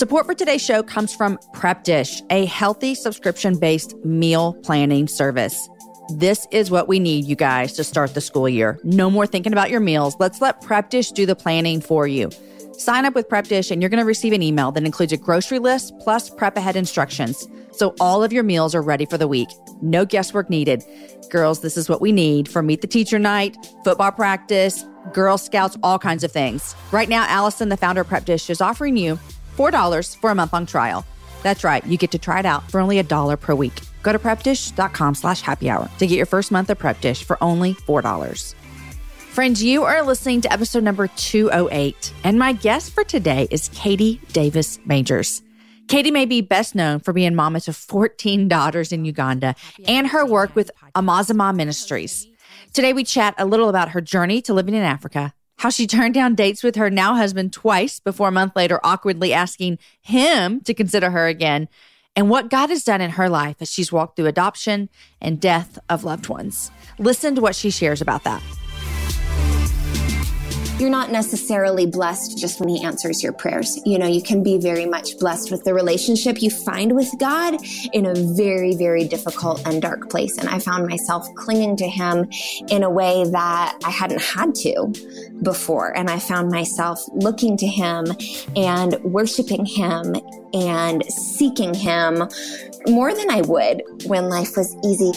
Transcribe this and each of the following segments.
Support for today's show comes from Prep Dish, a healthy subscription based meal planning service. This is what we need, you guys, to start the school year. No more thinking about your meals. Let's let Prep Dish do the planning for you. Sign up with Prep Dish and you're going to receive an email that includes a grocery list plus prep ahead instructions. So all of your meals are ready for the week. No guesswork needed. Girls, this is what we need for Meet the Teacher Night, football practice, Girl Scouts, all kinds of things. Right now, Allison, the founder of Prep Dish, is offering you $4 for a month long trial. That's right, you get to try it out for only a dollar per week. Go to prepdish.com slash happy hour to get your first month of Prep Dish for only $4. Friends, you are listening to episode number 208, and my guest for today is Katie Davis Majors. Katie may be best known for being mama to 14 daughters in Uganda and her work with Amazima Ministries. Today, we chat a little about her journey to living in Africa, how she turned down dates with her now husband twice before a month later awkwardly asking him to consider her again, and what God has done in her life as she's walked through adoption and death of loved ones. Listen to what she shares about that. You're not necessarily blessed just when He answers your prayers. You know, you can be very much blessed with the relationship you find with God in a very, very difficult and dark place. And I found myself clinging to Him in a way that I hadn't had to before. And I found myself looking to Him and worshiping Him and seeking Him more than I would when life was easy.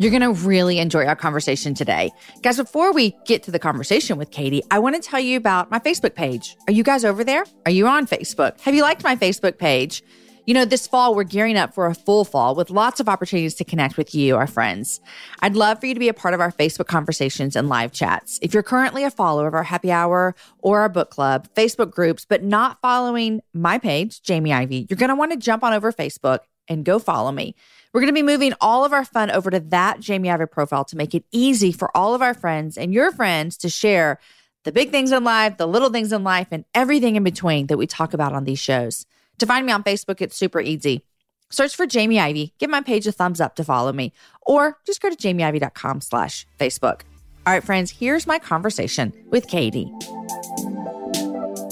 You're going to really enjoy our conversation today. Guys, before we get to the conversation with Katie, I want to tell you about my Facebook page. Are you guys over there? Are you on Facebook? Have you liked my Facebook page? You know, this fall, we're gearing up for a full fall with lots of opportunities to connect with you, our friends. I'd love for you to be a part of our Facebook conversations and live chats. If you're currently a follower of our happy hour or our book club, Facebook groups, but not following my page, Jamie Ivey, you're going to want to jump on over Facebook and go follow me. We're going to be moving all of our fun over to that Jamie Ivey profile to make it easy for all of our friends and your friends to share the big things in life, the little things in life, and everything in between that we talk about on these shows. To find me on Facebook, it's super easy. Search for Jamie Ivey, give my page a thumbs up to follow me, or just go to jamieivey.com slash Facebook. All right, friends, here's my conversation with Katie.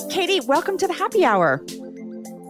Katie, welcome to the happy hour.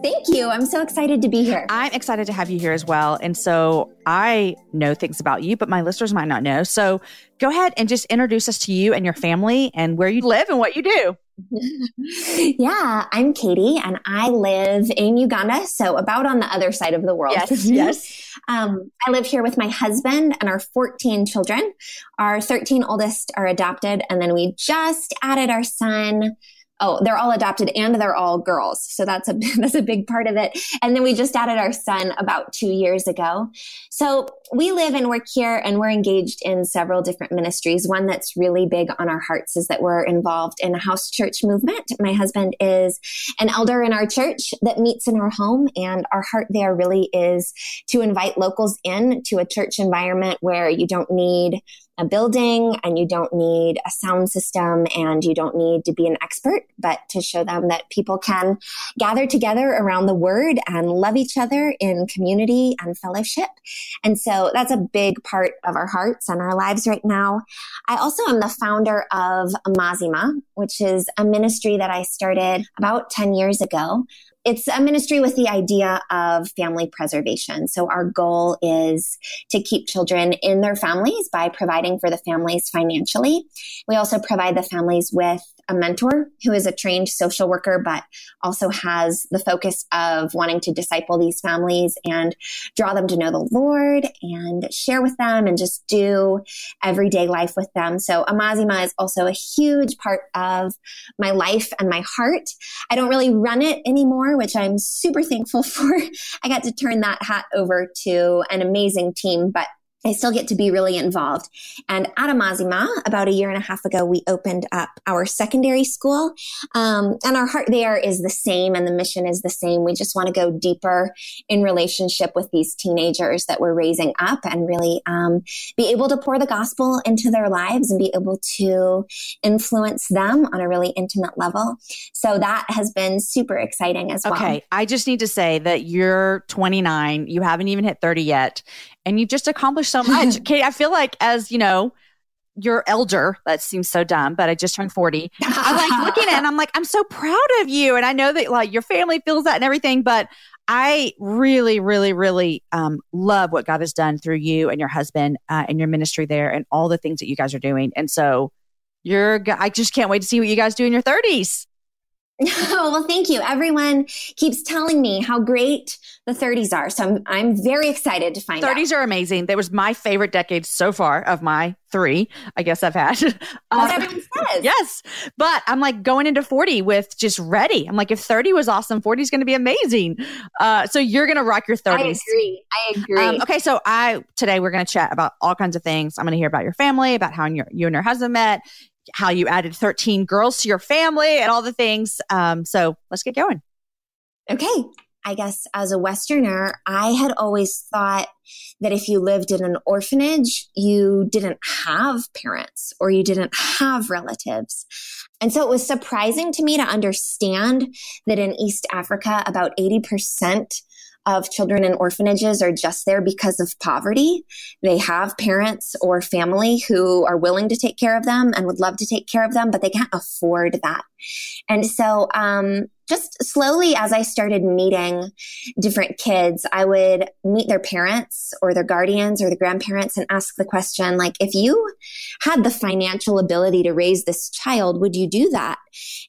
Thank you. I'm so excited to be here. I'm excited to have you here as well. And so I know things about you, but my listeners might not know. So go ahead and just introduce us to you and your family and where you live and what you do. yeah, I'm Katie and I live in Uganda, so about on the other side of the world. Yes, yes. um, I live here with my husband and our 14 children. Our 13 oldest are adopted, and then we just added our son oh, they're all adopted and they're all girls. So that's a, that's a big part of it. And then we just added our son about two years ago. So we live and work here and we're engaged in several different ministries. One that's really big on our hearts is that we're involved in a house church movement. My husband is an elder in our church that meets in our home and our heart there really is to invite locals in to a church environment where you don't need a building and you don't need a sound system and you don't need to be an expert, but to show them that people can gather together around the word and love each other in community and fellowship. And so that's a big part of our hearts and our lives right now. I also am the founder of Amazima, which is a ministry that I started about 10 years ago it's a ministry with the idea of family preservation. So our goal is to keep children in their families by providing for the families financially. We also provide the families with a mentor who is a trained social worker, but also has the focus of wanting to disciple these families and draw them to know the Lord and share with them and just do everyday life with them. So Amazima is also a huge part of my life and my heart. I don't really run it anymore, which I'm super thankful for. I got to turn that hat over to an amazing team, but I still get to be really involved. And at Amazima, about a year and a half ago, we opened up our secondary school. Um, and our heart there is the same and the mission is the same. We just want to go deeper in relationship with these teenagers that we're raising up and really um, be able to pour the gospel into their lives and be able to influence them on a really intimate level. So that has been super exciting as well. Okay. I just need to say that you're 29, you haven't even hit 30 yet and you've just accomplished so much. Kate, I feel like as you know, you're elder. That seems so dumb, but I just turned 40. I'm like looking at it and I'm like, I'm so proud of you. And I know that like your family feels that and everything, but I really, really, really um, love what God has done through you and your husband uh, and your ministry there and all the things that you guys are doing. And so you're, I just can't wait to see what you guys do in your 30s. Oh, well, thank you. Everyone keeps telling me how great the 30s are. So I'm, I'm very excited to find 30s out. are amazing. That was my favorite decade so far of my three, I guess I've had. um, everyone says. Yes. But I'm like going into 40 with just ready. I'm like, if 30 was awesome, 40 is going to be amazing. Uh, so you're going to rock your 30s. I agree. I agree. Um, okay. So I, today we're going to chat about all kinds of things. I'm going to hear about your family, about how you and your husband met, how you added 13 girls to your family and all the things. Um, so let's get going. Okay. I guess as a Westerner, I had always thought that if you lived in an orphanage, you didn't have parents or you didn't have relatives. And so it was surprising to me to understand that in East Africa, about 80% of children in orphanages are just there because of poverty. They have parents or family who are willing to take care of them and would love to take care of them, but they can't afford that. And so, um, just slowly as I started meeting different kids, I would meet their parents or their guardians or the grandparents and ask the question, like, if you had the financial ability to raise this child, would you do that?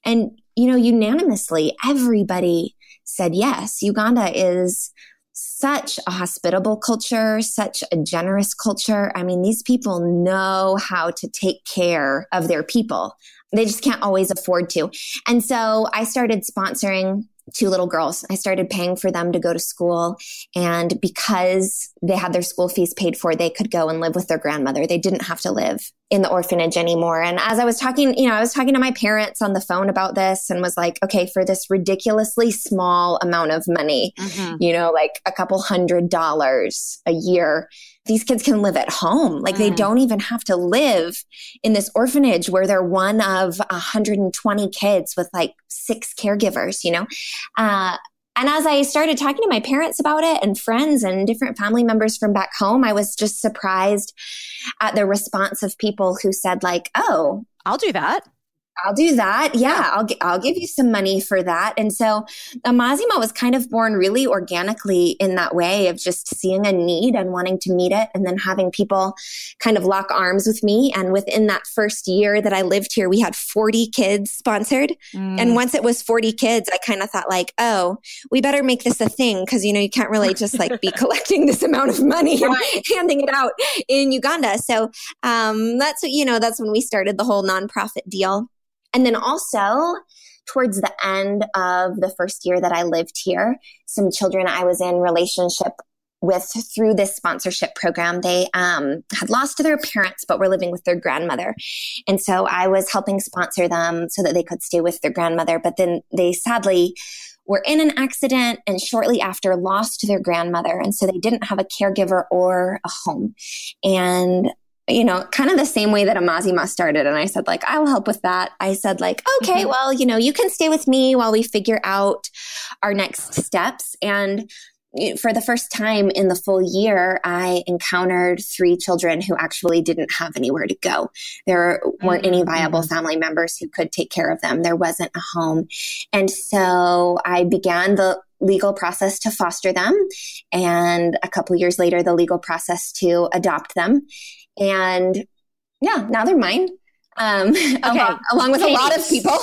And, you know, unanimously, everybody said yes. Uganda is such a hospitable culture, such a generous culture. I mean, these people know how to take care of their people. They just can't always afford to. And so I started sponsoring two little girls. I started paying for them to go to school. And because they had their school fees paid for, they could go and live with their grandmother. They didn't have to live in the orphanage anymore. And as I was talking, you know, I was talking to my parents on the phone about this and was like, okay, for this ridiculously small amount of money, mm-hmm. you know, like a couple hundred dollars a year, these kids can live at home. Like mm. they don't even have to live in this orphanage where they're one of 120 kids with like six caregivers, you know? Uh, and as I started talking to my parents about it and friends and different family members from back home, I was just surprised at the response of people who said like, "Oh, I'll do that." I'll do that. Yeah, I'll I'll give you some money for that. And so Amazima was kind of born really organically in that way of just seeing a need and wanting to meet it and then having people kind of lock arms with me. And within that first year that I lived here, we had 40 kids sponsored. Mm. And once it was 40 kids, I kind of thought like, oh, we better make this a thing because you know you can't really just like be collecting this amount of money and handing it out in Uganda. So um, that's you know that's when we started the whole nonprofit deal. And then also, towards the end of the first year that I lived here, some children I was in relationship with through this sponsorship program, they um, had lost their parents but were living with their grandmother. And so I was helping sponsor them so that they could stay with their grandmother. But then they sadly were in an accident and shortly after lost their grandmother. And so they didn't have a caregiver or a home. And you know, kind of the same way that Amazima started. And I said, like, I will help with that. I said, like, okay, mm-hmm. well, you know, you can stay with me while we figure out our next steps. And for the first time in the full year, I encountered three children who actually didn't have anywhere to go. There weren't any mm-hmm. viable family members who could take care of them. There wasn't a home. And so I began the legal process to foster them and a couple years later the legal process to adopt them and yeah, now they're mine. Um, okay. along, along with Katie. a lot of people.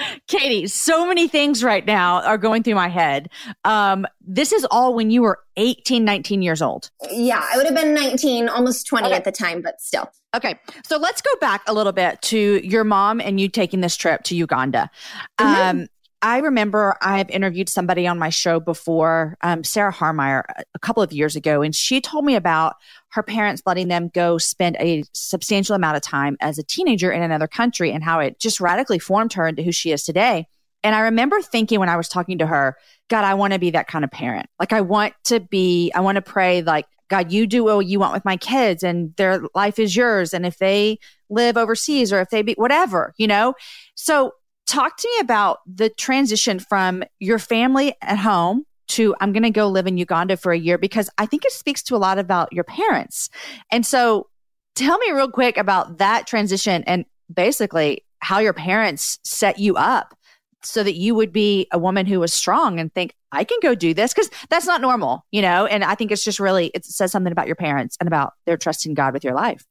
Katie, so many things right now are going through my head. Um, this is all when you were 18, 19 years old. Yeah, I would have been 19, almost 20 okay. at the time, but still. Okay. So let's go back a little bit to your mom and you taking this trip to Uganda. Mm-hmm. Um, I remember I've interviewed somebody on my show before, um, Sarah Harmeyer, a couple of years ago, and she told me about her parents letting them go spend a substantial amount of time as a teenager in another country and how it just radically formed her into who she is today. And I remember thinking when I was talking to her, God, I want to be that kind of parent. Like, I want to be, I want to pray, like, God, you do what you want with my kids and their life is yours. And if they live overseas or if they be whatever, you know? So talk to me about the transition from your family at home to I'm going to go live in Uganda for a year because I think it speaks to a lot about your parents. And so tell me real quick about that transition and basically how your parents set you up so that you would be a woman who was strong and think I can go do this because that's not normal, you know? And I think it's just really, it says something about your parents and about their trust in God with your life.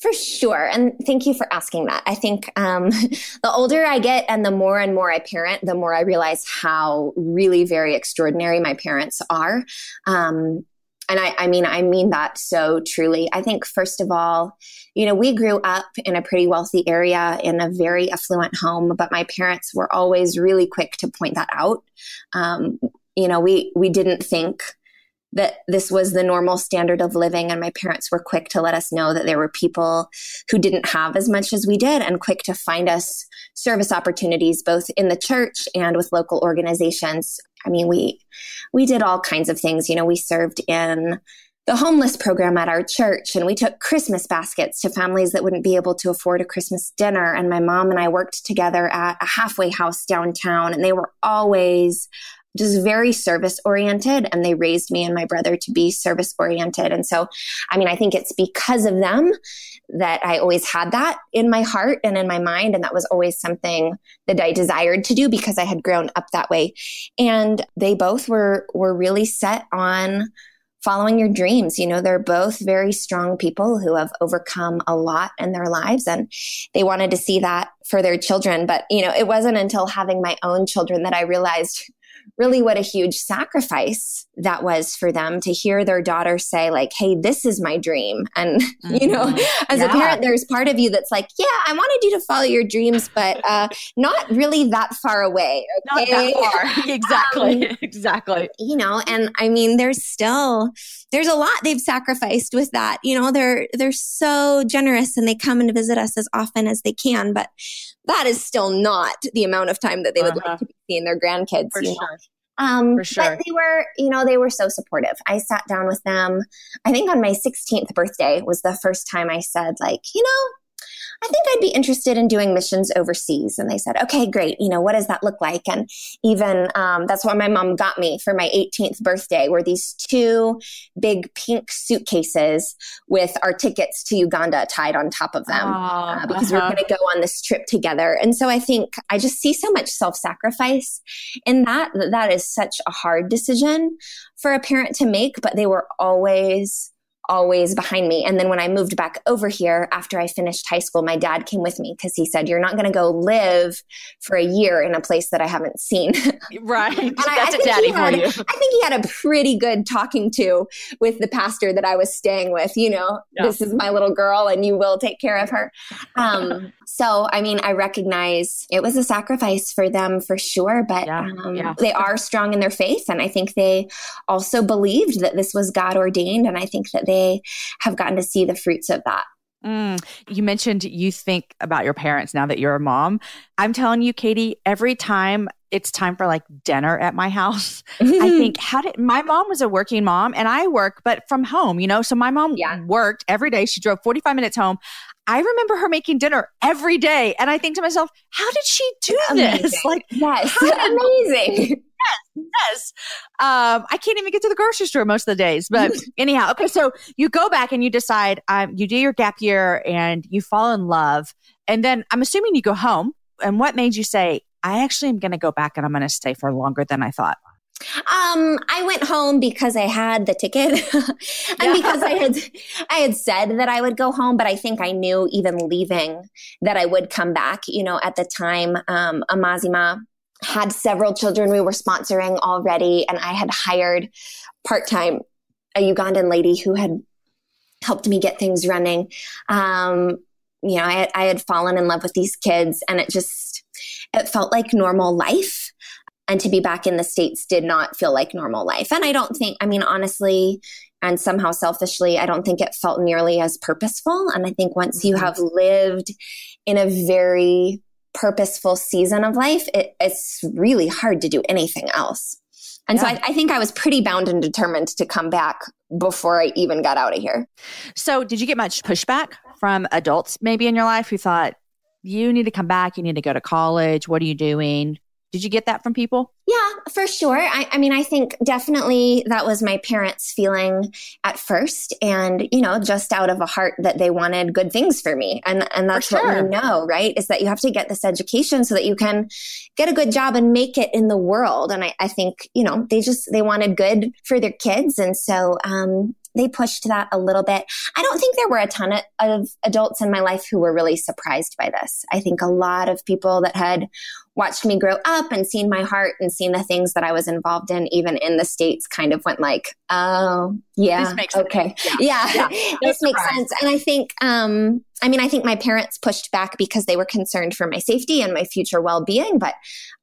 For sure. And thank you for asking that. I think um, the older I get and the more and more I parent, the more I realize how really very extraordinary my parents are. Um, and I, I mean, I mean that so truly. I think, first of all, you know, we grew up in a pretty wealthy area in a very affluent home, but my parents were always really quick to point that out. Um, you know, we, we didn't think that this was the normal standard of living. And my parents were quick to let us know that there were people who didn't have as much as we did and quick to find us service opportunities, both in the church and with local organizations. I mean, we, we did all kinds of things. You know, we served in the homeless program at our church and we took Christmas baskets to families that wouldn't be able to afford a Christmas dinner. And my mom and I worked together at a halfway house downtown and they were always just very service oriented and they raised me and my brother to be service oriented and so i mean i think it's because of them that i always had that in my heart and in my mind and that was always something that i desired to do because i had grown up that way and they both were were really set on following your dreams. You know, they're both very strong people who have overcome a lot in their lives and they wanted to see that for their children. But, you know, it wasn't until having my own children that I realized really what a huge sacrifice that was for them to hear their daughter say like hey this is my dream and mm-hmm. you know mm-hmm. as yeah. a parent there's part of you that's like yeah i wanted you to follow your dreams but uh, not really that far away okay? not that far exactly um, exactly you know and i mean there's still there's a lot they've sacrificed with that you know they're they're so generous and they come and visit us as often as they can but that is still not the amount of time that they would uh-huh. like to be seeing their grandkids. For sure. Um, For sure. But they were, you know, they were so supportive. I sat down with them. I think on my 16th birthday was the first time I said, like, you know, I think I'd be interested in doing missions overseas. And they said, okay, great. You know, what does that look like? And even um, that's what my mom got me for my 18th birthday were these two big pink suitcases with our tickets to Uganda tied on top of them uh, because uh-huh. we're going to go on this trip together. And so I think I just see so much self sacrifice in that. That is such a hard decision for a parent to make, but they were always always behind me. And then when I moved back over here after I finished high school, my dad came with me because he said, You're not going to go live for a year in a place that I haven't seen. Right. That's I, I a daddy had, for you. I think he had a pretty good talking to with the pastor that I was staying with. You know, yeah. this is my little girl and you will take care of her. Um, so, I mean, I recognize it was a sacrifice for them for sure, but yeah, um, yeah. they are strong in their faith. And I think they also believed that this was God ordained. And I think that they have gotten to see the fruits of that. Mm. You mentioned you think about your parents now that you're a mom. I'm telling you, Katie, every time it's time for like dinner at my house, I think, how did my mom was a working mom and I work, but from home, you know? So my mom yeah. worked every day. She drove 45 minutes home. I remember her making dinner every day. And I think to myself, how did she do amazing. this? Like, yes, amazing. Yes, yes. Um, I can't even get to the grocery store most of the days. But anyhow, okay, so you go back and you decide, um, you do your gap year and you fall in love. And then I'm assuming you go home. And what made you say, I actually am going to go back and I'm going to stay for longer than I thought? Um, I went home because I had the ticket and because I had I had said that I would go home, but I think I knew even leaving that I would come back. You know, at the time, um, Amazima had several children we were sponsoring already, and I had hired part time a Ugandan lady who had helped me get things running. Um, you know, I, I had fallen in love with these kids, and it just it felt like normal life and to be back in the States did not feel like normal life. And I don't think, I mean, honestly, and somehow selfishly, I don't think it felt nearly as purposeful. And I think once you mm-hmm. have lived in a very purposeful season of life, it, it's really hard to do anything else. And yeah. so I, I, think I was pretty bound and determined to come back before I even got out of here. So, did you get much pushback from adults maybe in your life who thought, you need to come back, you need to go to college, what are you doing? Did you get that from people? Yeah, for sure. I, I, mean, I think definitely that was my parents' feeling at first, and you know, just out of a heart that they wanted good things for me, and and that's sure. what we know, right? Is that you have to get this education so that you can get a good job and make it in the world. And I, I think you know they just they wanted good for their kids, and so um, they pushed that a little bit. I don't think there were a ton of, of, adults in my life who were really surprised by this. I think a lot of people that had watched me grow up and seen my heart and seen the things that I was involved in, even in the States, kind of went like, oh, yeah, okay. Sense. Yeah, yeah. yeah. this makes sense. And I think, um, I mean, I think my parents pushed back because they were concerned for my safety and my future well being, but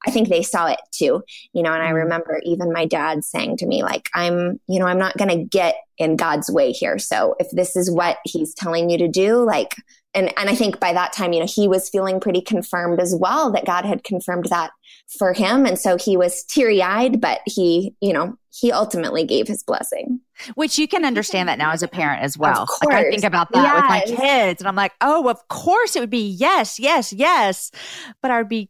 I think they saw it too, you know. And I mm-hmm. remember even my dad saying to me, like, I'm, you know, I'm not going to get in God's way here. So if this is what he's telling you to do, like, and and I think by that time, you know, he was feeling pretty confirmed as well that God had confirmed that for him, and so he was teary eyed, but he, you know, he ultimately gave his blessing. Which you can understand that now as a parent as well. Like I think about that yes. with my kids, and I'm like, oh, of course it would be yes, yes, yes, but I would be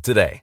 today.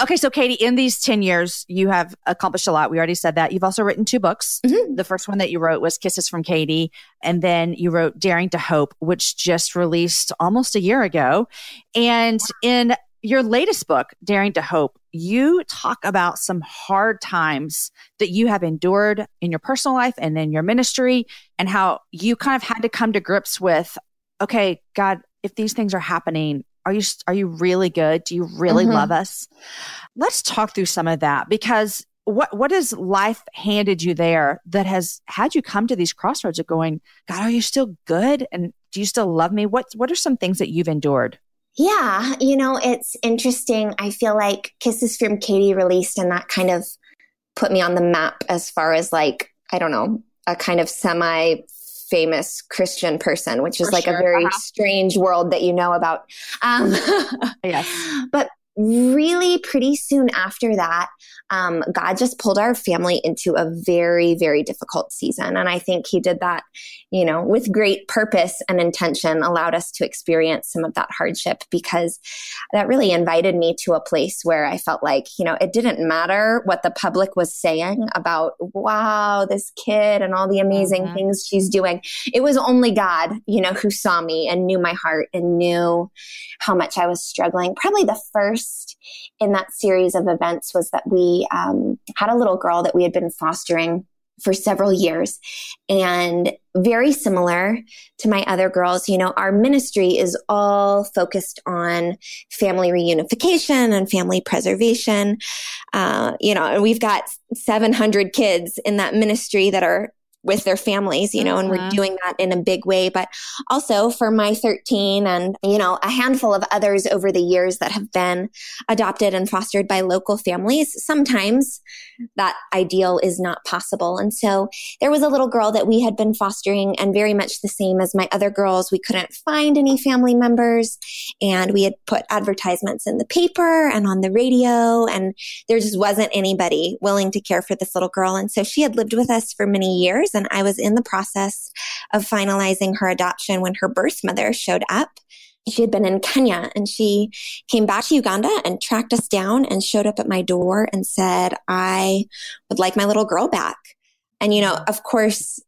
Okay, so Katie, in these 10 years, you have accomplished a lot. We already said that. You've also written two books. Mm-hmm. The first one that you wrote was Kisses from Katie. And then you wrote Daring to Hope, which just released almost a year ago. And in your latest book, Daring to Hope, you talk about some hard times that you have endured in your personal life and in your ministry, and how you kind of had to come to grips with, okay, God, if these things are happening, are you are you really good? Do you really mm-hmm. love us? Let's talk through some of that because what what has life handed you there that has had you come to these crossroads of going, God, are you still good? And do you still love me? What what are some things that you've endured? Yeah, you know, it's interesting. I feel like Kisses from Katie released and that kind of put me on the map as far as like, I don't know, a kind of semi famous Christian person, which is For like sure. a very uh-huh. strange world that you know about. Um, yes. But really, pretty soon after that, um, God just pulled our family into a very, very difficult season. And I think He did that, you know, with great purpose and intention, allowed us to experience some of that hardship because that really invited me to a place where I felt like, you know, it didn't matter what the public was saying about, wow, this kid and all the amazing mm-hmm. things she's doing. It was only God, you know, who saw me and knew my heart and knew how much I was struggling. Probably the first in that series of events was that we um, had a little girl that we had been fostering for several years. And very similar to my other girls, you know, our ministry is all focused on family reunification and family preservation. Uh, you know, and we've got 700 kids in that ministry that are with their families, you know, mm-hmm. and we're mm-hmm. doing that in a big way. But also for my 13 and, you know, a handful of others over the years that have been adopted and fostered by local families, sometimes that ideal is not possible. And so there was a little girl that we had been fostering and very much the same as my other girls. We couldn't find any family members and we had put advertisements in the paper and on the radio and there just wasn't anybody willing to care for this little girl. And so she had lived with us for many years years. And I was in the process of finalizing her adoption when her birth mother showed up. She had been in Kenya and she came back to Uganda and tracked us down and showed up at my door and said, I would like my little girl back. And, you know, of course,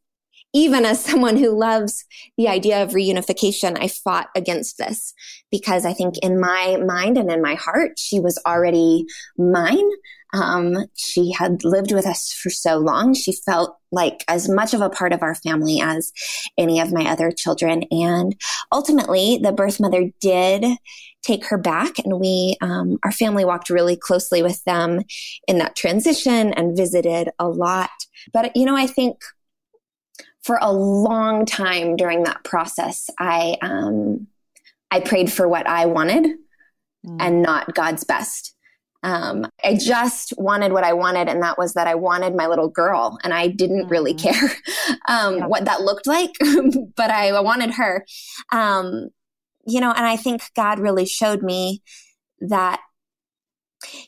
even as someone who loves the idea of reunification, I fought against this because I think in my mind and in my heart, she was already mine. Um, she had lived with us for so long. She felt like as much of a part of our family as any of my other children. And ultimately, the birth mother did take her back, and we, um, our family walked really closely with them in that transition and visited a lot. But, you know, I think for a long time during that process, I, um, I prayed for what I wanted mm. and not God's best. Um, I just wanted what I wanted, and that was that I wanted my little girl, and I didn't really mm-hmm. care um, yeah. what that looked like, but I wanted her. Um, you know, and I think God really showed me that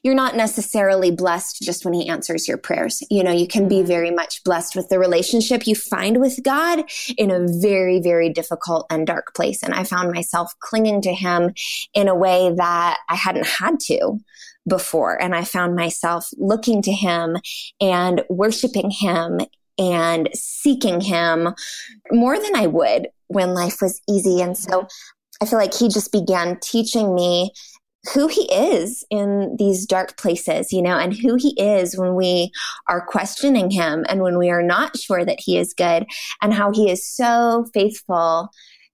you're not necessarily blessed just when he answers your prayers. You know, you can be mm-hmm. very much blessed with the relationship you find with God in a very, very difficult and dark place. And I found myself clinging to him in a way that I hadn't had to before. And I found myself looking to him and worshiping him and seeking him more than I would when life was easy. And so I feel like he just began teaching me who he is in these dark places, you know, and who he is when we are questioning him and when we are not sure that he is good and how he is so faithful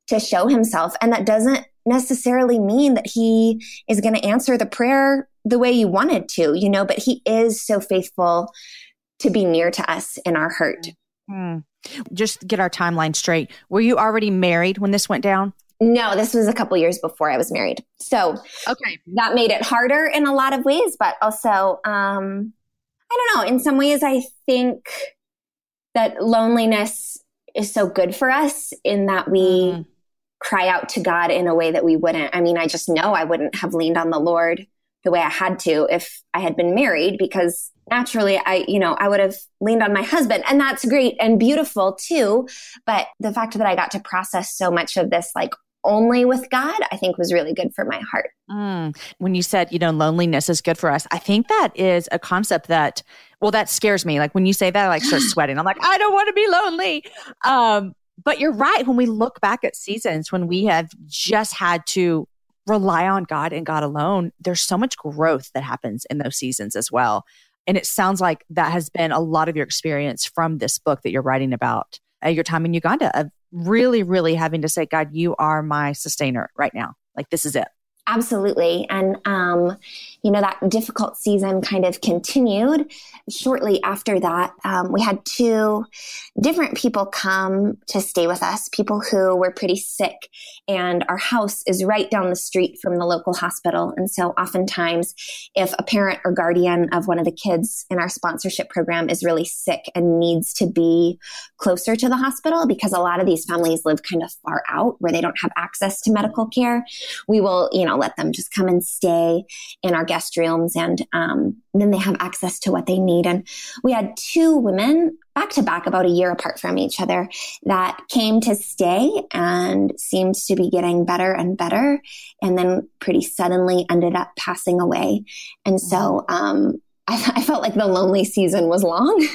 to show himself. And that doesn't necessarily mean that he is going to answer the prayer the way you wanted to, you know, but he is so faithful to be near to us in our hurt. Hmm. Just get our timeline straight. Were you already married when this went down? No, this was a couple years before I was married. So okay, that made it harder in a lot of ways, but also, um, I don't know. In some ways, I think that loneliness is so good for us in that we mm. cry out to God in a way that we wouldn't. I mean, I just know I wouldn't have leaned on the Lord the way I had to if I had been married because naturally I, you know, I would have leaned on my husband and that's great and beautiful too. But the fact that I got to process so much of this like only with God, I think was really good for my heart. Mm. When you said, you know, loneliness is good for us, I think that is a concept that, well, that scares me. Like when you say that, I like start sweating. I'm like, I don't want to be lonely. Um, but you're right. When we look back at seasons when we have just had to rely on God and God alone, there's so much growth that happens in those seasons as well. And it sounds like that has been a lot of your experience from this book that you're writing about uh, your time in Uganda of really, really having to say, God, you are my sustainer right now. Like, this is it. Absolutely. And, um, you know, that difficult season kind of continued. Shortly after that, um, we had two different people come to stay with us, people who were pretty sick. And our house is right down the street from the local hospital. And so oftentimes, if a parent or guardian of one of the kids in our sponsorship program is really sick and needs to be closer to the hospital, because a lot of these families live kind of far out where they don't have access to medical care, we will, you know, let them just come and stay in our guest rooms and um, then they have access to what they need. And we had two women back to back about a year apart from each other that came to stay and seemed to be getting better and better and then pretty suddenly ended up passing away. And so, um, I, I, felt like the lonely season was long.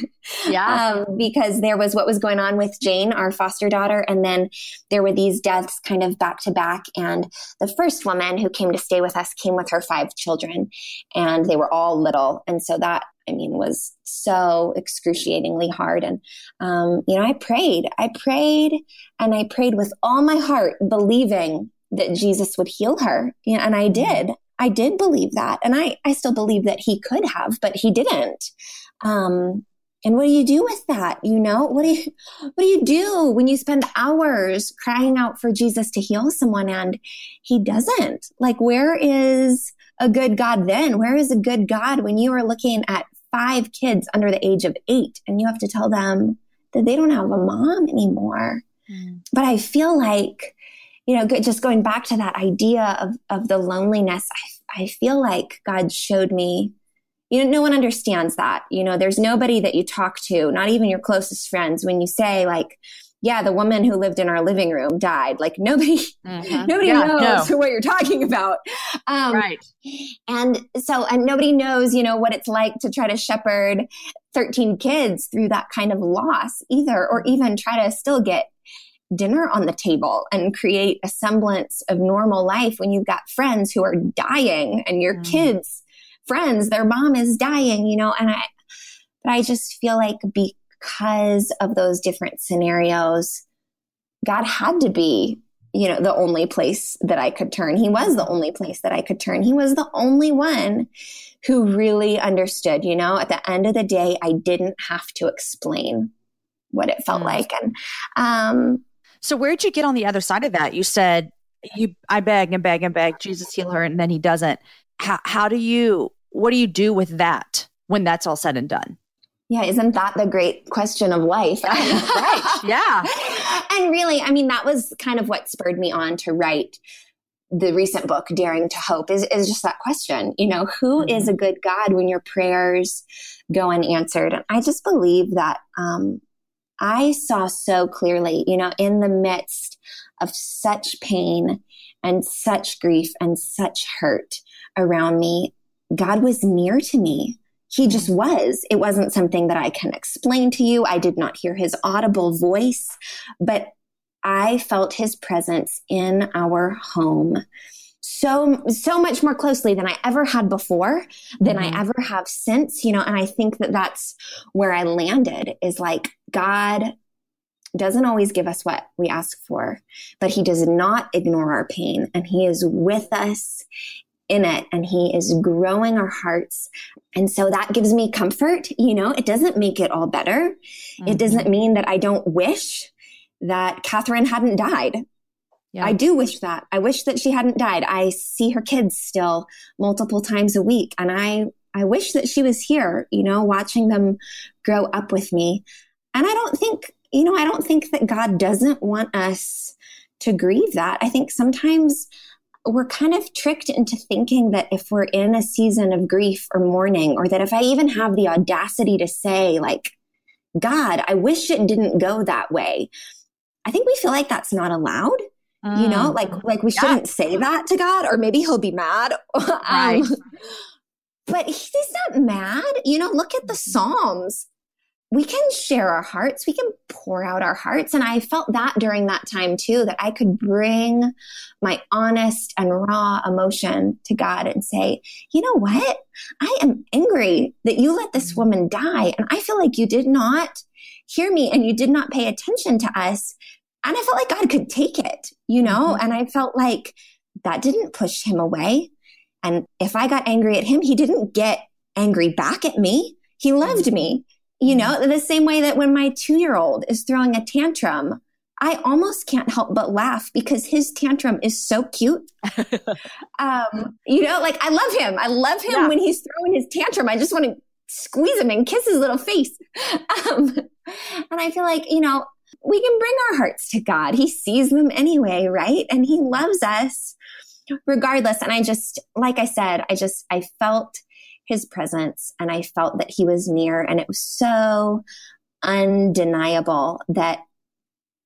Yeah. um, because there was what was going on with Jane, our foster daughter. And then there were these deaths kind of back to back. And the first woman who came to stay with us came with her five children and they were all little. And so that, I mean, was so excruciatingly hard. And, um, you know, I prayed, I prayed and I prayed with all my heart, believing that Jesus would heal her. And I did. I did believe that. And I, I still believe that he could have, but he didn't. Um, and what do you do with that? You know, what do you, what do you do when you spend hours crying out for Jesus to heal someone and he doesn't? Like, where is a good God then? Where is a good God when you are looking at five kids under the age of eight and you have to tell them that they don't have a mom anymore? Mm. But I feel like you know, just going back to that idea of, of the loneliness, I, I feel like God showed me, you know, no one understands that. You know, there's nobody that you talk to, not even your closest friends, when you say, like, yeah, the woman who lived in our living room died. Like nobody, mm-hmm. nobody yeah, knows no. what you're talking about. Um, right. And so, and nobody knows, you know, what it's like to try to shepherd 13 kids through that kind of loss either, or even try to still get dinner on the table and create a semblance of normal life when you've got friends who are dying and your mm. kids friends their mom is dying you know and i but i just feel like because of those different scenarios god had to be you know the only place that i could turn he was the only place that i could turn he was the only one who really understood you know at the end of the day i didn't have to explain what it felt mm. like and um so where'd you get on the other side of that? You said you I beg and beg and beg, Jesus heal her, and then he doesn't. How how do you what do you do with that when that's all said and done? Yeah, isn't that the great question of life? right. Yeah. and really, I mean, that was kind of what spurred me on to write the recent book, Daring to Hope, is, is just that question. You know, who mm-hmm. is a good God when your prayers go unanswered? And I just believe that um, I saw so clearly, you know, in the midst of such pain and such grief and such hurt around me, God was near to me. He just was. It wasn't something that I can explain to you. I did not hear his audible voice, but I felt his presence in our home so so much more closely than I ever had before, than mm-hmm. I ever have since, you know, and I think that that's where I landed is like God doesn't always give us what we ask for, but he does not ignore our pain and he is with us in it and he is growing our hearts. And so that gives me comfort. You know, it doesn't make it all better. Mm-hmm. It doesn't mean that I don't wish that Catherine hadn't died. Yeah. I do wish that. I wish that she hadn't died. I see her kids still multiple times a week and I I wish that she was here, you know, watching them grow up with me. And I don't think, you know, I don't think that God doesn't want us to grieve that. I think sometimes we're kind of tricked into thinking that if we're in a season of grief or mourning, or that if I even have the audacity to say, like, God, I wish it didn't go that way, I think we feel like that's not allowed you know mm. like like we shouldn't say that to god or maybe he'll be mad right. Um, but he's not mad you know look at the mm-hmm. psalms we can share our hearts we can pour out our hearts and i felt that during that time too that i could bring my honest and raw emotion to god and say you know what i am angry that you let this mm-hmm. woman die and i feel like you did not hear me and you did not pay attention to us and I felt like God could take it, you know? Mm-hmm. And I felt like that didn't push him away. And if I got angry at him, he didn't get angry back at me. He loved me. You know, the same way that when my two year old is throwing a tantrum, I almost can't help but laugh because his tantrum is so cute. um, you know, like I love him. I love him yeah. when he's throwing his tantrum. I just want to squeeze him and kiss his little face. Um, and I feel like, you know, we can bring our hearts to God. He sees them anyway, right? And he loves us regardless. And I just, like I said, I just, I felt his presence and I felt that he was near and it was so undeniable that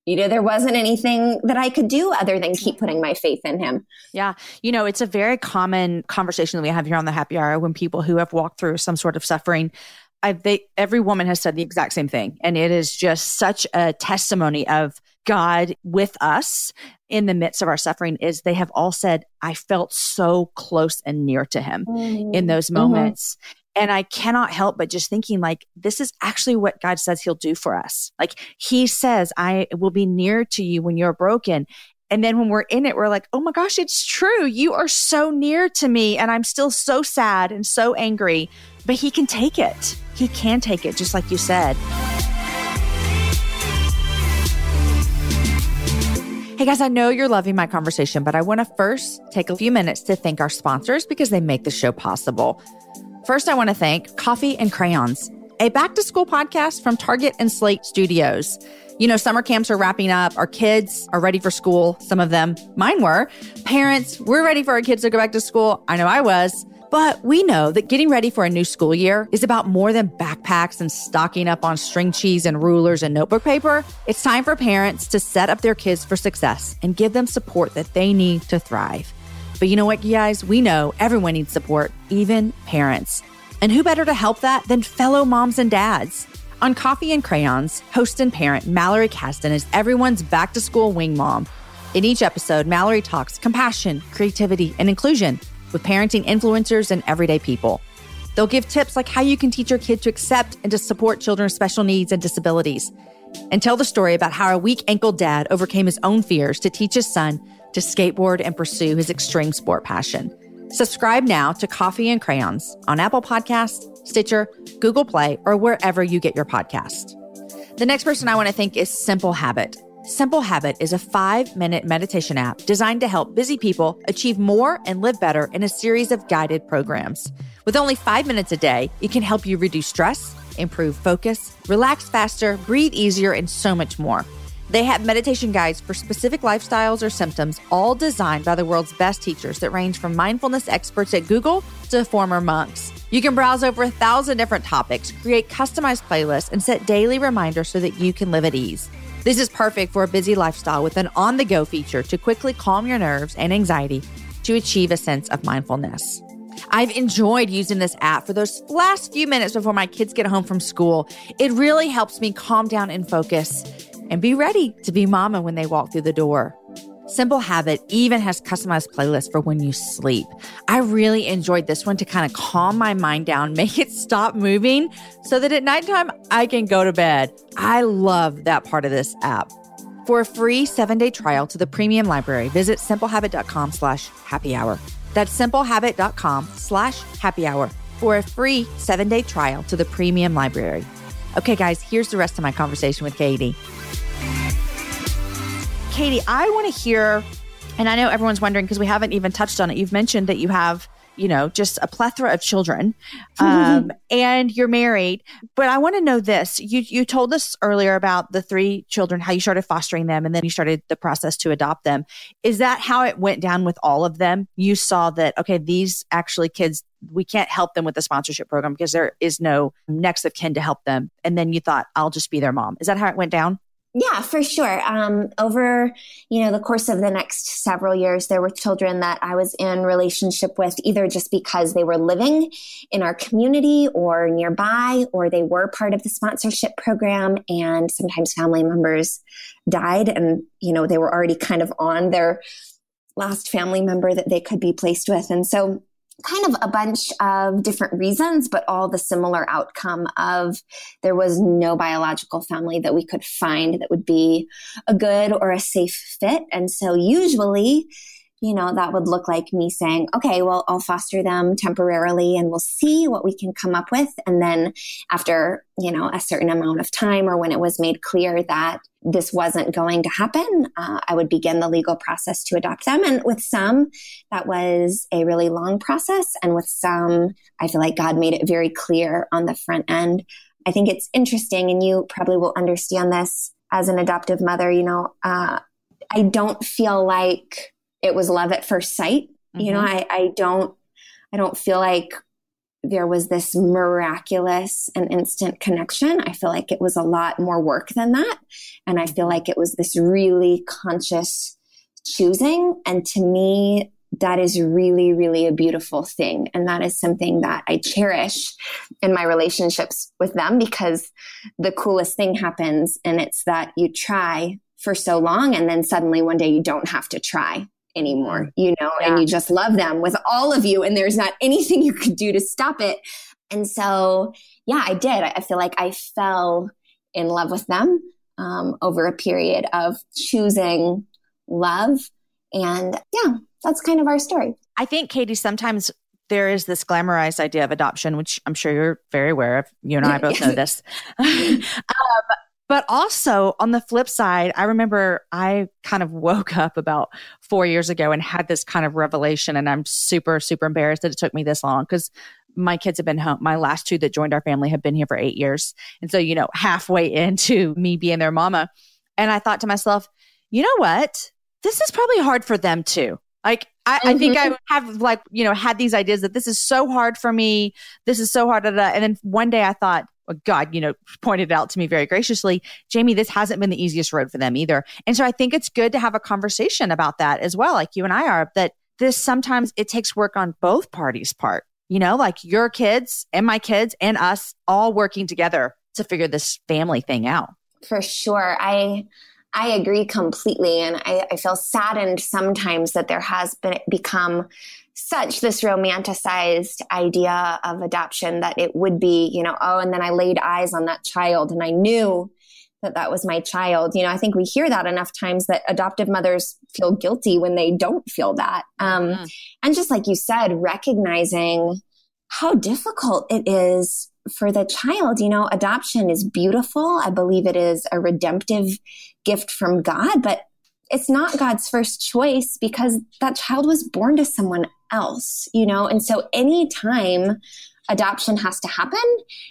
you know there wasn't anything that i could do other than keep putting my faith in him yeah you know it's a very common conversation that we have here on the happy hour when people who have walked through some sort of suffering I, they, every woman has said the exact same thing. And it is just such a testimony of God with us in the midst of our suffering is they have all said, I felt so close and near to him mm-hmm. in those mm-hmm. moments. Mm-hmm. And I cannot help but just thinking like, this is actually what God says he'll do for us. Like he says, I will be near to you when you're broken. And then when we're in it, we're like, oh my gosh, it's true. You are so near to me. And I'm still so sad and so angry, but he can take it. He can take it, just like you said. Hey guys, I know you're loving my conversation, but I want to first take a few minutes to thank our sponsors because they make the show possible. First, I want to thank Coffee and Crayons, a back to school podcast from Target and Slate Studios. You know, summer camps are wrapping up. Our kids are ready for school. Some of them, mine were. Parents, we're ready for our kids to go back to school. I know I was. But we know that getting ready for a new school year is about more than backpacks and stocking up on string cheese and rulers and notebook paper. It's time for parents to set up their kids for success and give them support that they need to thrive. But you know what, guys? We know everyone needs support, even parents. And who better to help that than fellow moms and dads? On Coffee and Crayons, host and parent Mallory Kasdan is everyone's back to school wing mom. In each episode, Mallory talks compassion, creativity, and inclusion with parenting influencers and everyday people. They'll give tips like how you can teach your kid to accept and to support children with special needs and disabilities, and tell the story about how a weak ankle dad overcame his own fears to teach his son to skateboard and pursue his extreme sport passion. Subscribe now to Coffee and Crayons on Apple Podcasts, Stitcher, Google Play, or wherever you get your podcast. The next person I want to thank is Simple Habit. Simple Habit is a five minute meditation app designed to help busy people achieve more and live better in a series of guided programs. With only five minutes a day, it can help you reduce stress, improve focus, relax faster, breathe easier, and so much more. They have meditation guides for specific lifestyles or symptoms, all designed by the world's best teachers that range from mindfulness experts at Google to former monks. You can browse over a thousand different topics, create customized playlists, and set daily reminders so that you can live at ease. This is perfect for a busy lifestyle with an on the go feature to quickly calm your nerves and anxiety to achieve a sense of mindfulness. I've enjoyed using this app for those last few minutes before my kids get home from school. It really helps me calm down and focus and be ready to be mama when they walk through the door. Simple Habit even has customized playlists for when you sleep. I really enjoyed this one to kind of calm my mind down, make it stop moving so that at nighttime I can go to bed. I love that part of this app. For a free seven-day trial to the premium library, visit simplehabit.com slash happy hour. That's simplehabit.com slash happy hour for a free seven-day trial to the premium library. Okay, guys, here's the rest of my conversation with Katie. Katie, I want to hear, and I know everyone's wondering because we haven't even touched on it. You've mentioned that you have, you know, just a plethora of children, um, and you're married. But I want to know this: you you told us earlier about the three children, how you started fostering them, and then you started the process to adopt them. Is that how it went down with all of them? You saw that okay, these actually kids we can't help them with the sponsorship program because there is no next of kin to help them. And then you thought, I'll just be their mom. Is that how it went down? Yeah, for sure. Um, over you know the course of the next several years, there were children that I was in relationship with either just because they were living in our community or nearby, or they were part of the sponsorship program, and sometimes family members died, and you know they were already kind of on their last family member that they could be placed with, and so kind of a bunch of different reasons, but all the similar outcome of there was no biological family that we could find that would be a good or a safe fit. And so usually you know, that would look like me saying, okay, well, I'll foster them temporarily and we'll see what we can come up with. And then after, you know, a certain amount of time or when it was made clear that this wasn't going to happen, uh, I would begin the legal process to adopt them. And with some, that was a really long process. And with some, I feel like God made it very clear on the front end. I think it's interesting, and you probably will understand this as an adoptive mother. You know, uh, I don't feel like it was love at first sight. Mm-hmm. You know, mm-hmm. I, I don't, I don't feel like there was this miraculous and instant connection. I feel like it was a lot more work than that. And I feel like it was this really conscious choosing. And to me, that is really, really a beautiful thing. And that is something that I cherish in my relationships with them because the coolest thing happens. And it's that you try for so long and then suddenly one day you don't have to try anymore, you know, yeah. and you just love them with all of you and there's not anything you could do to stop it. And so, yeah, I did. I feel like I fell in love with them um, over a period of choosing love. And yeah, that's kind of our story. I think, Katie, sometimes there is this glamorized idea of adoption, which I'm sure you're very aware of. You and I both know this. um, but also on the flip side, I remember I kind of woke up about four years ago and had this kind of revelation. And I'm super, super embarrassed that it took me this long because my kids have been home. My last two that joined our family have been here for eight years. And so, you know, halfway into me being their mama. And I thought to myself, you know what? This is probably hard for them too. Like, I, mm-hmm. I, think I mm-hmm. have like, you know, had these ideas that this is so hard for me. This is so hard. And then one day I thought, God, you know, pointed out to me very graciously, Jamie, this hasn't been the easiest road for them either. And so I think it's good to have a conversation about that as well, like you and I are, that this sometimes it takes work on both parties' part, you know, like your kids and my kids and us all working together to figure this family thing out. For sure. I, I agree completely. And I, I feel saddened sometimes that there has been become such this romanticized idea of adoption that it would be, you know, oh, and then I laid eyes on that child and I knew that that was my child. You know, I think we hear that enough times that adoptive mothers feel guilty when they don't feel that. Um, mm. And just like you said, recognizing how difficult it is for the child. You know, adoption is beautiful. I believe it is a redemptive gift from God, but it's not God's first choice because that child was born to someone else, you know? And so anytime adoption has to happen,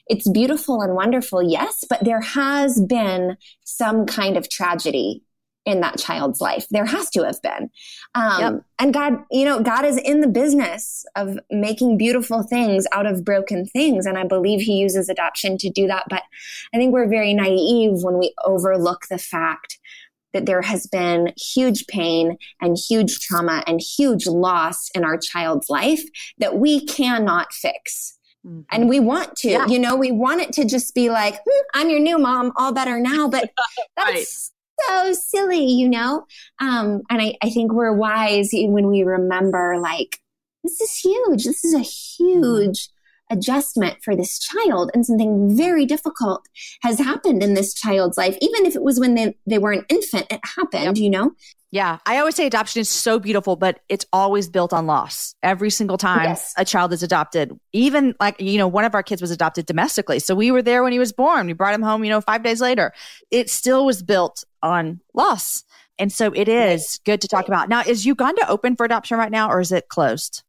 it's beautiful and wonderful, yes, but there has been some kind of tragedy in that child's life. There has to have been. Um, yep. And God, you know, God is in the business of making beautiful things out of broken things. And I believe He uses adoption to do that. But I think we're very naive when we overlook the fact that there has been huge pain and huge trauma and huge loss in our child's life that we cannot fix. Mm-hmm. And we want to, yeah. you know, we want it to just be like, hmm, I'm your new mom, all better now. But that's right. so silly, you know? Um, and I, I think we're wise when we remember, like, this is huge. This is a mm-hmm. huge adjustment for this child and something very difficult has happened in this child's life even if it was when they, they were an infant it happened yep. you know? Yeah i always say adoption is so beautiful but it's always built on loss. Every single time yes. a child is adopted even like you know one of our kids was adopted domestically so we were there when he was born. We brought him home you know five days later. It still was built on loss and so it is good to talk about. Now is uganda open for adoption right now or is it closed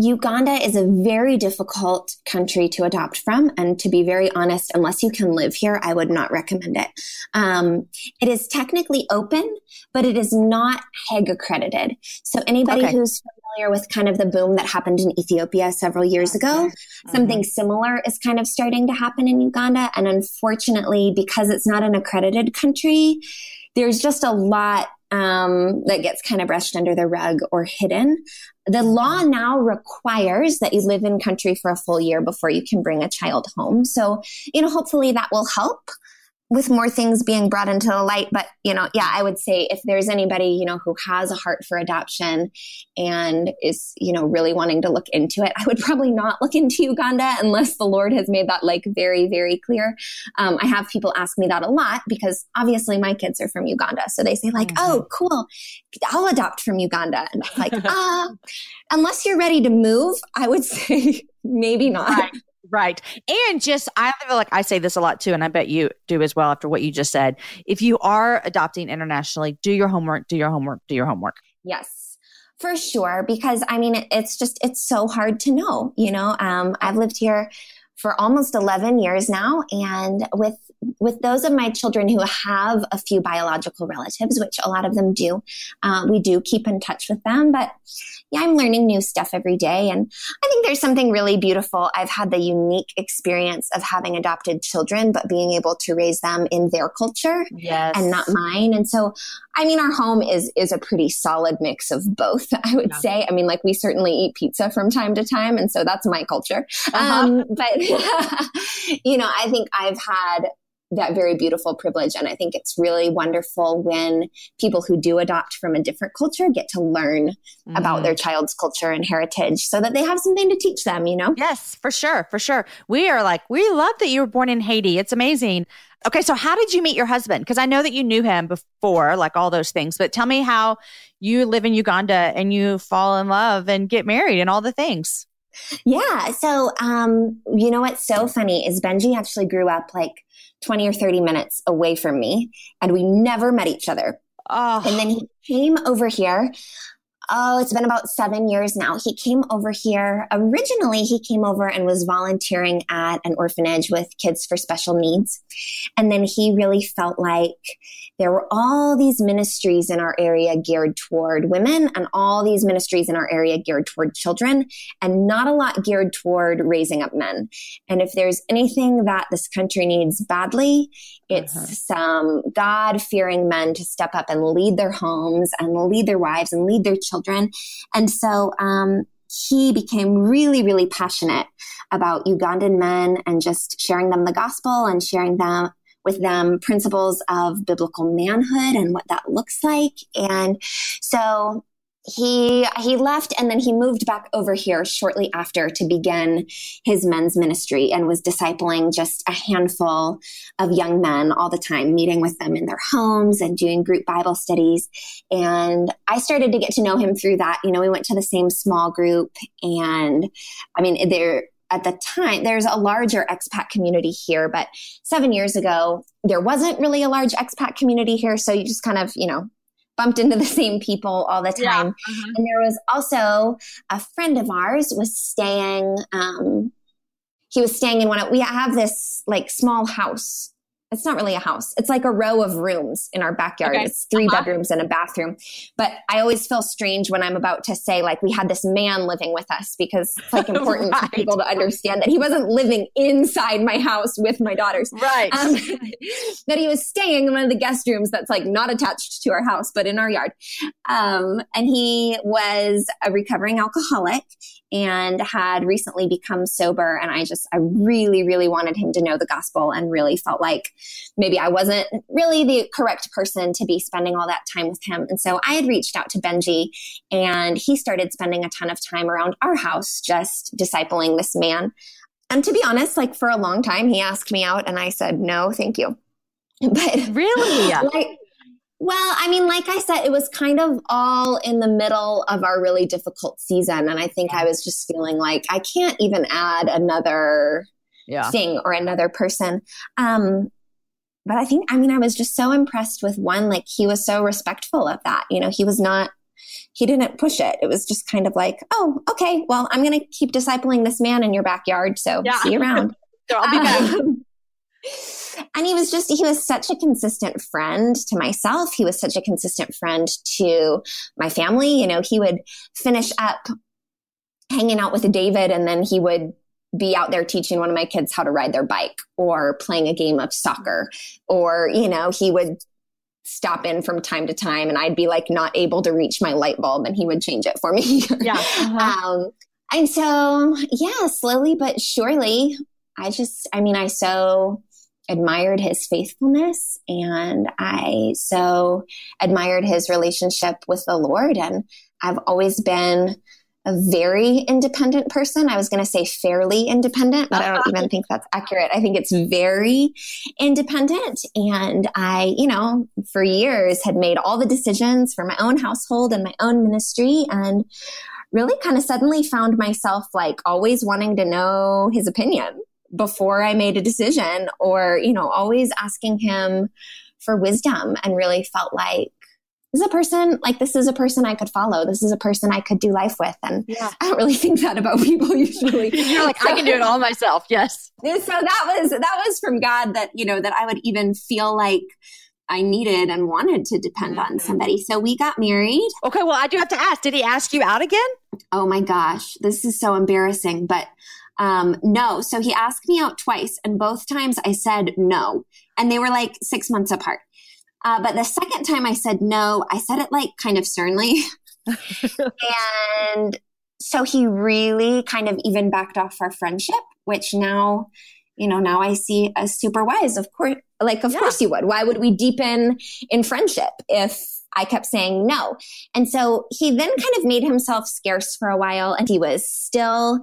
Uganda is a very difficult country to adopt from. And to be very honest, unless you can live here, I would not recommend it. Um, it is technically open, but it is not Hague accredited. So anybody okay. who's familiar with kind of the boom that happened in Ethiopia several years ago, uh-huh. something similar is kind of starting to happen in Uganda. And unfortunately, because it's not an accredited country, there's just a lot um, that gets kind of brushed under the rug or hidden. The law now requires that you live in country for a full year before you can bring a child home. So, you know, hopefully that will help. With more things being brought into the light. But, you know, yeah, I would say if there's anybody, you know, who has a heart for adoption and is, you know, really wanting to look into it, I would probably not look into Uganda unless the Lord has made that like very, very clear. Um, I have people ask me that a lot because obviously my kids are from Uganda. So they say like, mm-hmm. oh, cool. I'll adopt from Uganda. And I'm like, ah, uh, unless you're ready to move, I would say maybe not. Right. Right. And just, I feel like I say this a lot too, and I bet you do as well after what you just said. If you are adopting internationally, do your homework, do your homework, do your homework. Yes, for sure. Because I mean, it's just, it's so hard to know. You know, um, I've lived here for almost 11 years now. And with with those of my children who have a few biological relatives, which a lot of them do, uh, we do keep in touch with them. But yeah, I'm learning new stuff every day. And I think there's something really beautiful. I've had the unique experience of having adopted children, but being able to raise them in their culture yes. and not mine. And so, I mean, our home is, is a pretty solid mix of both, I would yeah. say. I mean, like we certainly eat pizza from time to time. And so that's my culture. Uh-huh. Um, but, you know, I think I've had that very beautiful privilege. And I think it's really wonderful when people who do adopt from a different culture get to learn mm-hmm. about their child's culture and heritage so that they have something to teach them, you know? Yes, for sure. For sure. We are like, we love that you were born in Haiti. It's amazing. Okay, so how did you meet your husband? Because I know that you knew him before, like all those things, but tell me how you live in Uganda and you fall in love and get married and all the things. Yeah. So, um, you know what's so funny is Benji actually grew up like 20 or 30 minutes away from me and we never met each other. Oh. And then he came over here oh, it's been about seven years now. He came over here. Originally, he came over and was volunteering at an orphanage with kids for special needs. And then he really felt like there were all these ministries in our area geared toward women and all these ministries in our area geared toward children and not a lot geared toward raising up men. And if there's anything that this country needs badly, it's uh-huh. some God fearing men to step up and lead their homes and lead their wives and lead their children. And so, um, he became really, really passionate about Ugandan men and just sharing them the gospel and sharing them with them principles of biblical manhood and what that looks like. And so he he left and then he moved back over here shortly after to begin his men's ministry and was discipling just a handful of young men all the time meeting with them in their homes and doing group bible studies and i started to get to know him through that you know we went to the same small group and i mean there at the time, there's a larger expat community here, but seven years ago, there wasn't really a large expat community here. So you just kind of, you know, bumped into the same people all the time. Yeah. Uh-huh. And there was also a friend of ours was staying, um, he was staying in one of, we have this like small house it's not really a house. It's like a row of rooms in our backyard. Okay. It's 3 uh-huh. bedrooms and a bathroom. But I always feel strange when I'm about to say, like, we had this man living with us because it's like important right. for people to understand that he wasn't living inside my house with my daughters. Right. Um, that he was staying in one of the guest rooms that's like not attached to our house, but in our yard. Um, and he was a recovering alcoholic and had recently become sober. And I just, I really, really wanted him to know the gospel and really felt like maybe I wasn't really the correct person to be spending all that time with him. And so I had reached out to Benji and he started spending a ton of time around our house, just discipling this man. And to be honest, like for a long time, he asked me out and I said, no, thank you. But really, like, well, I mean, like I said, it was kind of all in the middle of our really difficult season. And I think I was just feeling like I can't even add another yeah. thing or another person. Um, but I think, I mean, I was just so impressed with one, like he was so respectful of that. You know, he was not, he didn't push it. It was just kind of like, oh, okay, well, I'm going to keep discipling this man in your backyard. So yeah. see you around. so I'll be back. Um, and he was just he was such a consistent friend to myself he was such a consistent friend to my family you know he would finish up hanging out with david and then he would be out there teaching one of my kids how to ride their bike or playing a game of soccer or you know he would stop in from time to time and I'd be like not able to reach my light bulb and he would change it for me. yeah. Uh-huh. Um, and so, yeah, slowly but surely, I just, I mean, I so admired his faithfulness and I so admired his relationship with the Lord. And I've always been a very independent person. I was going to say fairly independent, but I don't even think that's accurate. I think it's very independent. And I, you know, for years had made all the decisions for my own household and my own ministry and really kind of suddenly found myself like always wanting to know his opinion before I made a decision or, you know, always asking him for wisdom and really felt like this is a person like this is a person I could follow. This is a person I could do life with. And yeah. I don't really think that about people usually. You're like, so, I can do it all myself. Yes. So that was that was from God that, you know, that I would even feel like I needed and wanted to depend mm-hmm. on somebody. So we got married. Okay, well, I do have to ask, did he ask you out again? Oh my gosh, this is so embarrassing, but um, no. So he asked me out twice, and both times I said no. And they were like six months apart. Uh, but the second time I said no, I said it like kind of sternly. and so he really kind of even backed off our friendship, which now, you know, now I see as super wise. Of course, like, of yeah. course you would. Why would we deepen in friendship if I kept saying no? And so he then kind of made himself scarce for a while and he was still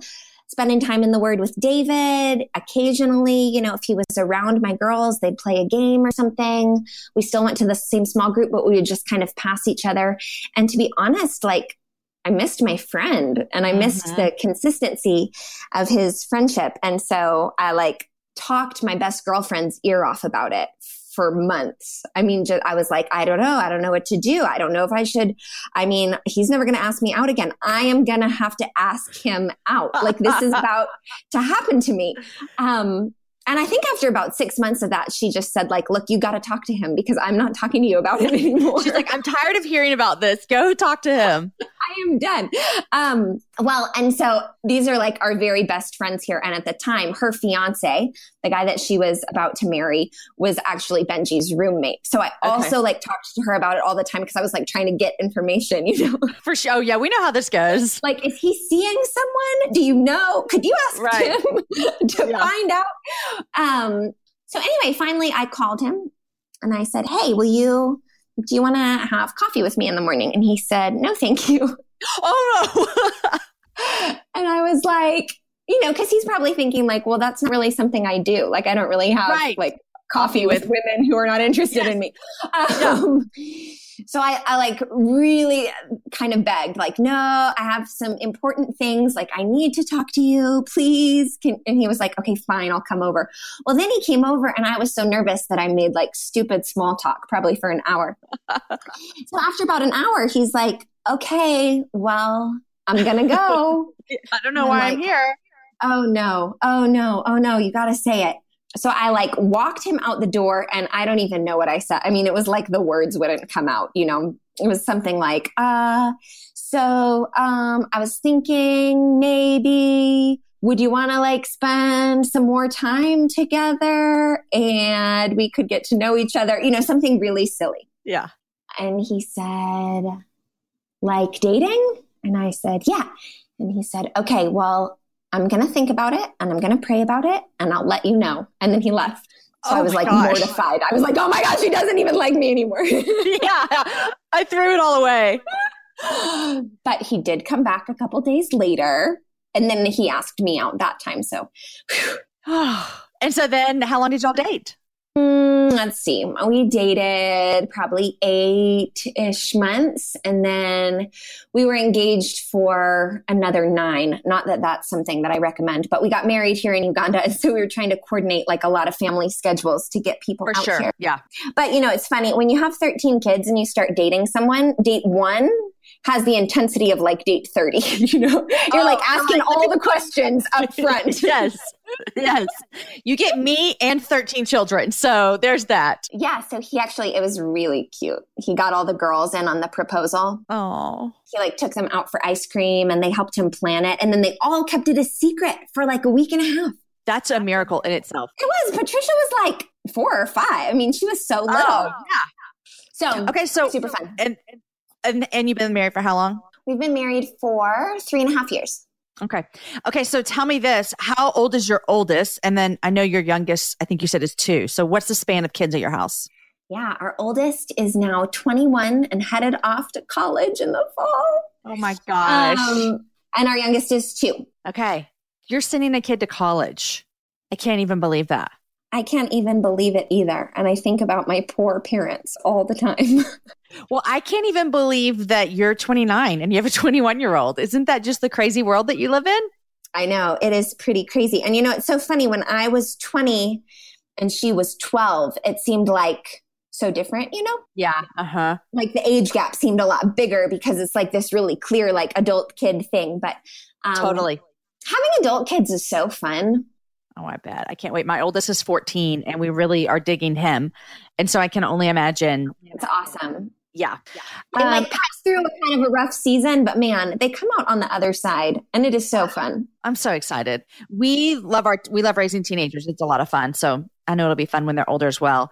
spending time in the Word with David. Occasionally, you know, if he was around my girls, they'd play a game or something. We still went to the same small group, but we would just kind of pass each other. And to be honest, like, I missed my friend and I missed mm-hmm. the consistency of his friendship. And so I like talked my best girlfriend's ear off about it for months. I mean, just, I was like, I don't know. I don't know what to do. I don't know if I should. I mean, he's never going to ask me out again. I am going to have to ask him out. Like this is about to happen to me. Um, and I think after about six months of that, she just said, like, look, you got to talk to him because I'm not talking to you about it anymore. She's like, I'm tired of hearing about this. Go talk to him. I am done. Um, well, and so these are like our very best friends here. And at the time, her fiance, the guy that she was about to marry, was actually Benji's roommate. So I also like talked to her about it all the time because I was like trying to get information, you know? For sure. Oh, yeah, we know how this goes. Like, is he seeing someone? Do you know? Could you ask right. him to yeah. find out? Um, so anyway, finally I called him and I said, Hey, will you, do you want to have coffee with me in the morning? And he said, No, thank you. Oh no. and I was like, you know, cause he's probably thinking like, well, that's not really something I do. Like, I don't really have right. like coffee with women who are not interested yes. in me. Um, yeah so I, I like really kind of begged, like, no, I have some important things. Like, I need to talk to you, please. Can, and he was like, okay, fine, I'll come over. Well, then he came over and I was so nervous that I made like stupid small talk, probably for an hour. so after about an hour, he's like, okay, well, I'm going to go. I don't know why I'm, like, I'm here. Oh no. Oh no. Oh no. You got to say it so I like walked him out the door and I don't even know what I said. I mean, it was like the words wouldn't come out, you know, it was something like, uh, so, um, I was thinking maybe would you want to like spend some more time together and we could get to know each other, you know, something really silly. Yeah. And he said, like dating? And I said, yeah. And he said, okay, well, I'm going to think about it and I'm going to pray about it and I'll let you know. And then he left. So oh I was like gosh. mortified. I was like, oh my gosh, he doesn't even like me anymore. yeah, I threw it all away. but he did come back a couple days later and then he asked me out that time. So, and so then how long did y'all date? Mm, let's see. We dated probably eight ish months and then we were engaged for another nine. Not that that's something that I recommend, but we got married here in Uganda. And so we were trying to coordinate like a lot of family schedules to get people for out sure. here. Yeah. But you know, it's funny when you have 13 kids and you start dating someone, date one has the intensity of like date 30 you know? You're oh, like asking all the questions up front. Yes. Yes. You get me and 13 children so there's that. Yeah so he actually it was really cute. He got all the girls in on the proposal. Oh he like took them out for ice cream and they helped him plan it and then they all kept it a secret for like a week and a half. That's a miracle in itself. It was. Patricia was like four or five. I mean she was so little. Oh, yeah. So okay so super fun. and and, and you've been married for how long? We've been married for three and a half years. Okay. Okay. So tell me this How old is your oldest? And then I know your youngest, I think you said is two. So what's the span of kids at your house? Yeah, our oldest is now 21 and headed off to college in the fall. Oh my gosh. Um, and our youngest is two. Okay. You're sending a kid to college. I can't even believe that. I can't even believe it either. And I think about my poor parents all the time. well, I can't even believe that you're 29 and you have a 21 year old. Isn't that just the crazy world that you live in? I know. It is pretty crazy. And you know, it's so funny. When I was 20 and she was 12, it seemed like so different, you know? Yeah. Uh huh. Like the age gap seemed a lot bigger because it's like this really clear, like adult kid thing. But um, totally. Having adult kids is so fun. Oh, I bet. I can't wait. My oldest is 14 and we really are digging him. And so I can only imagine. It's awesome. Yeah. yeah. They um, like pass through a kind of a rough season, but man, they come out on the other side and it is so fun. I'm so excited. We love our, we love raising teenagers. It's a lot of fun. So I know it'll be fun when they're older as well.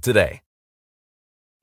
today.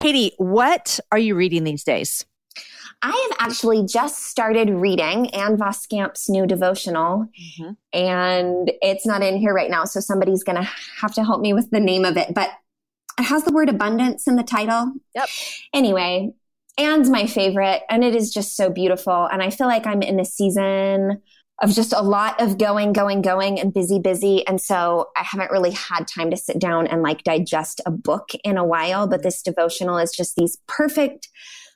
Katie, what are you reading these days? I have actually just started reading Anne Voskamp's new devotional, mm-hmm. and it's not in here right now. So somebody's going to have to help me with the name of it. But it has the word abundance in the title. Yep. Anyway, Anne's my favorite, and it is just so beautiful. And I feel like I'm in a season of just a lot of going, going, going and busy, busy. And so I haven't really had time to sit down and like digest a book in a while. But this devotional is just these perfect,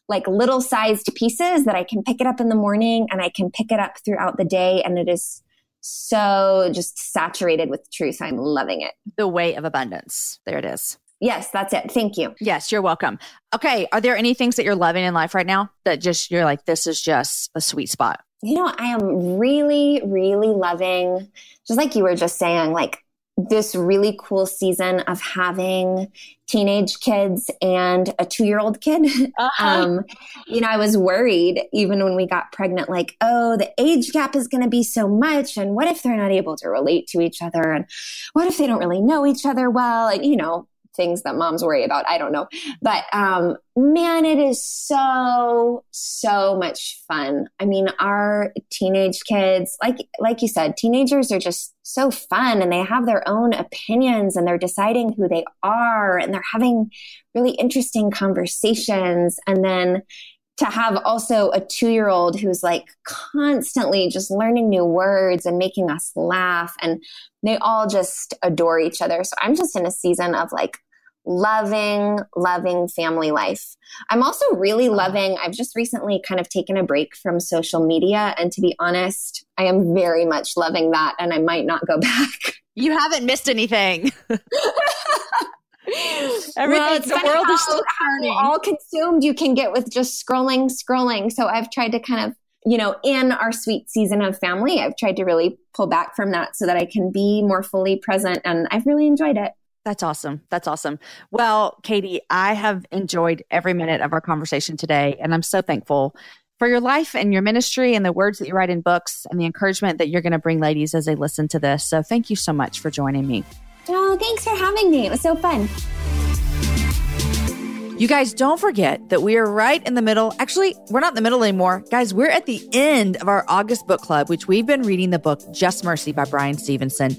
like little sized pieces that I can pick it up in the morning and I can pick it up throughout the day. And it is so just saturated with truth. I'm loving it. The way of abundance. There it is. Yes, that's it. Thank you. Yes, you're welcome. Okay. Are there any things that you're loving in life right now that just you're like, this is just a sweet spot? You know, I am really, really loving, just like you were just saying, like this really cool season of having teenage kids and a two year old kid. Uh-huh. Um, you know, I was worried even when we got pregnant, like, oh, the age gap is going to be so much. And what if they're not able to relate to each other? And what if they don't really know each other well? And, you know, things that moms worry about. I don't know. But um, man, it is so, so much fun. I mean, our teenage kids, like like you said, teenagers are just so fun and they have their own opinions and they're deciding who they are and they're having really interesting conversations. And then to have also a two year old who's like constantly just learning new words and making us laugh and they all just adore each other. So I'm just in a season of like loving, loving family life. I'm also really loving, I've just recently kind of taken a break from social media. And to be honest, I am very much loving that. And I might not go back. You haven't missed anything. Everything, well, the world is still turning. All consumed you can get with just scrolling, scrolling. So I've tried to kind of, you know, in our sweet season of family, I've tried to really pull back from that so that I can be more fully present. And I've really enjoyed it. That's awesome. That's awesome. Well, Katie, I have enjoyed every minute of our conversation today, and I'm so thankful for your life and your ministry and the words that you write in books and the encouragement that you're going to bring ladies as they listen to this. So, thank you so much for joining me. Oh, thanks for having me. It was so fun. You guys don't forget that we are right in the middle. Actually, we're not in the middle anymore. Guys, we're at the end of our August book club, which we've been reading the book Just Mercy by Bryan Stevenson.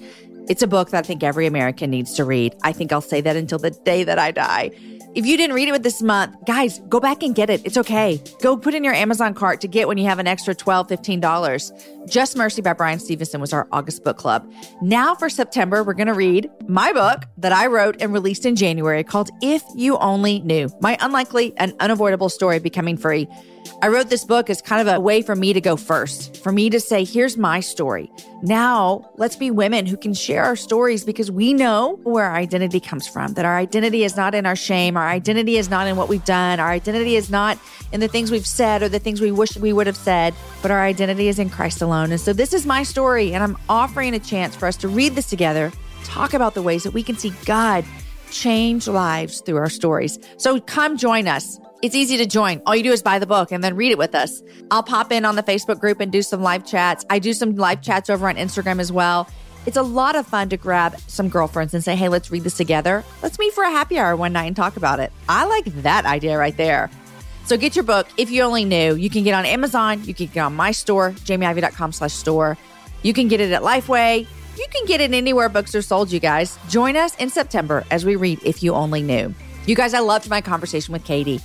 It's a book that I think every American needs to read. I think I'll say that until the day that I die. If you didn't read it with this month, guys, go back and get it. It's okay. Go put in your Amazon cart to get when you have an extra $12, $15. Just Mercy by Bryan Stevenson was our August book club. Now for September, we're going to read my book that I wrote and released in January called If You Only Knew My Unlikely and Unavoidable Story of Becoming Free. I wrote this book as kind of a way for me to go first, for me to say, here's my story. Now, let's be women who can share our stories because we know where our identity comes from, that our identity is not in our shame, our identity is not in what we've done, our identity is not in the things we've said or the things we wish we would have said, but our identity is in Christ alone. And so this is my story, and I'm offering a chance for us to read this together, talk about the ways that we can see God change lives through our stories. So come join us. It's easy to join. All you do is buy the book and then read it with us. I'll pop in on the Facebook group and do some live chats. I do some live chats over on Instagram as well. It's a lot of fun to grab some girlfriends and say, hey, let's read this together. Let's meet for a happy hour one night and talk about it. I like that idea right there. So get your book. If you only knew, you can get on Amazon. You can get on my store, jamieivey.com slash store. You can get it at Lifeway. You can get it anywhere books are sold, you guys. Join us in September as we read If You Only Knew. You guys, I loved my conversation with Katie.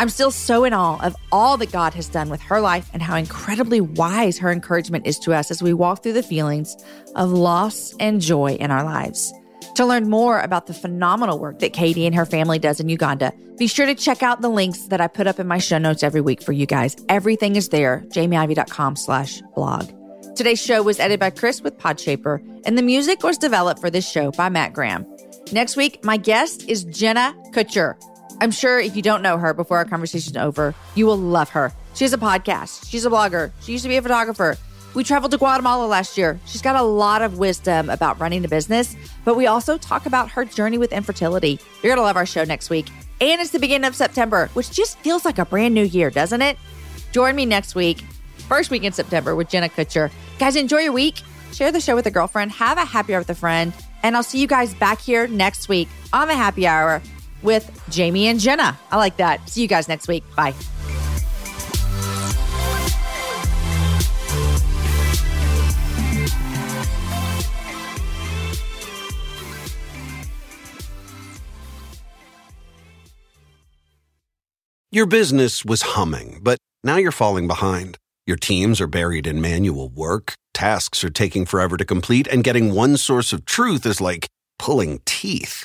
I'm still so in awe of all that God has done with her life and how incredibly wise her encouragement is to us as we walk through the feelings of loss and joy in our lives. To learn more about the phenomenal work that Katie and her family does in Uganda, be sure to check out the links that I put up in my show notes every week for you guys. Everything is there, jamieivey.com slash blog. Today's show was edited by Chris with Podshaper, and the music was developed for this show by Matt Graham. Next week, my guest is Jenna Kutcher. I'm sure if you don't know her before our conversation's over, you will love her. She has a podcast. She's a blogger. She used to be a photographer. We traveled to Guatemala last year. She's got a lot of wisdom about running a business, but we also talk about her journey with infertility. You're going to love our show next week. And it's the beginning of September, which just feels like a brand new year, doesn't it? Join me next week, first week in September with Jenna Kutcher. Guys, enjoy your week. Share the show with a girlfriend. Have a happy hour with a friend. And I'll see you guys back here next week on the happy hour with Jamie and Jenna. I like that. See you guys next week. Bye. Your business was humming, but now you're falling behind. Your teams are buried in manual work, tasks are taking forever to complete, and getting one source of truth is like pulling teeth.